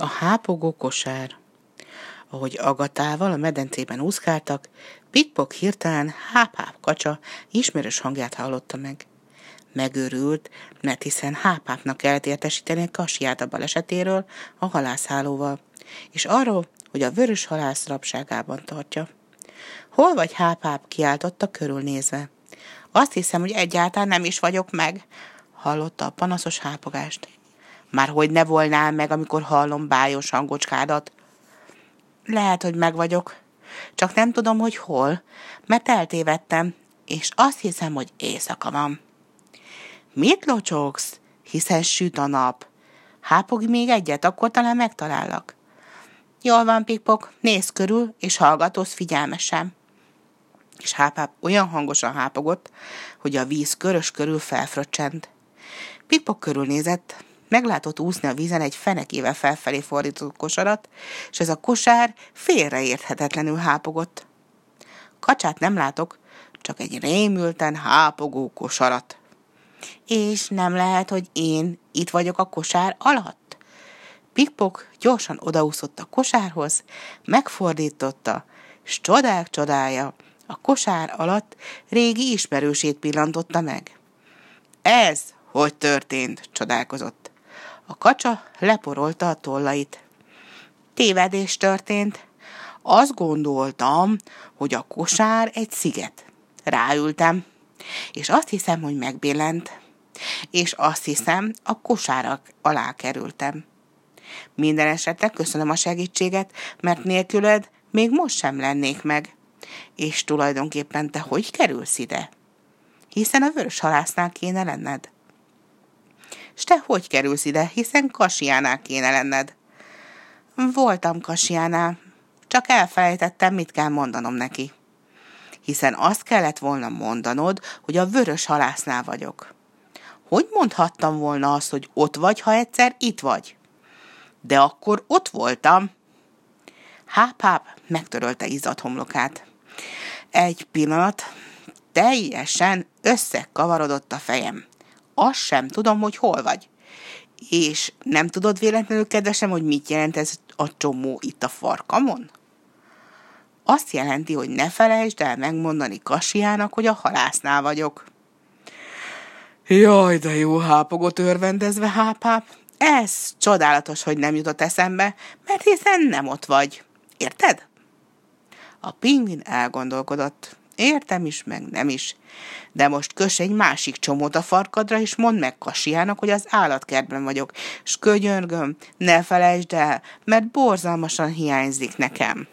A hápogó kosár. Ahogy Agatával a medencében úszkáltak, Pikpok hirtelen háp-háp kacsa ismerős hangját hallotta meg. Megőrült, mert hiszen hápápnak kellett értesíteni a kasiát a balesetéről a halászhálóval, és arról, hogy a vörös halász rabságában tartja. Hol vagy hápáp? kiáltotta körülnézve. Azt hiszem, hogy egyáltalán nem is vagyok meg, hallotta a panaszos hápogást. Már hogy ne volnál meg, amikor hallom bájos hangocskádat. Lehet, hogy meg vagyok, csak nem tudom, hogy hol, mert eltévedtem, és azt hiszem, hogy éjszaka van. Mit locsogsz? Hiszen süt a nap. Hápogj még egyet, akkor talán megtalállak. Jól van, Pikpok, nézz körül, és hallgatóz figyelmesen. És hápáp olyan hangosan hápogott, hogy a víz körös körül felfröccsent. Pikpok körülnézett, meglátott úszni a vízen egy fenekével felfelé fordított kosarat, és ez a kosár félreérthetetlenül hápogott. Kacsát nem látok, csak egy rémülten hápogó kosarat. És nem lehet, hogy én itt vagyok a kosár alatt? Pikpok gyorsan odaúszott a kosárhoz, megfordította, s csodák csodája, a kosár alatt régi ismerősét pillantotta meg. Ez hogy történt? csodálkozott. A kacsa leporolta a tollait. Tévedés történt. Azt gondoltam, hogy a kosár egy sziget. Ráültem, és azt hiszem, hogy megbillent. És azt hiszem, a kosárak alá kerültem. Minden esetre köszönöm a segítséget, mert nélküled még most sem lennék meg. És tulajdonképpen te hogy kerülsz ide? Hiszen a vörös halásznál kéne lenned. S te hogy kerülsz ide, hiszen Kasiánál kéne lenned? Voltam Kasiánál, csak elfelejtettem, mit kell mondanom neki. Hiszen azt kellett volna mondanod, hogy a vörös halásznál vagyok. Hogy mondhattam volna azt, hogy ott vagy, ha egyszer itt vagy? De akkor ott voltam. Háp-háp megtörölte izzadt homlokát. Egy pillanat, teljesen összekavarodott a fejem azt sem tudom, hogy hol vagy. És nem tudod véletlenül, kedvesem, hogy mit jelent ez a csomó itt a farkamon? Azt jelenti, hogy ne felejtsd el megmondani Kasiának, hogy a halásznál vagyok. Jaj, de jó hápogott örvendezve, hápáp. Ez csodálatos, hogy nem jutott eszembe, mert hiszen nem ott vagy. Érted? A pingvin elgondolkodott. Értem is, meg nem is. De most kös egy másik csomót a farkadra, és mondd meg Kasiának, hogy az állatkertben vagyok, s könyörgöm, ne felejtsd el, mert borzalmasan hiányzik nekem.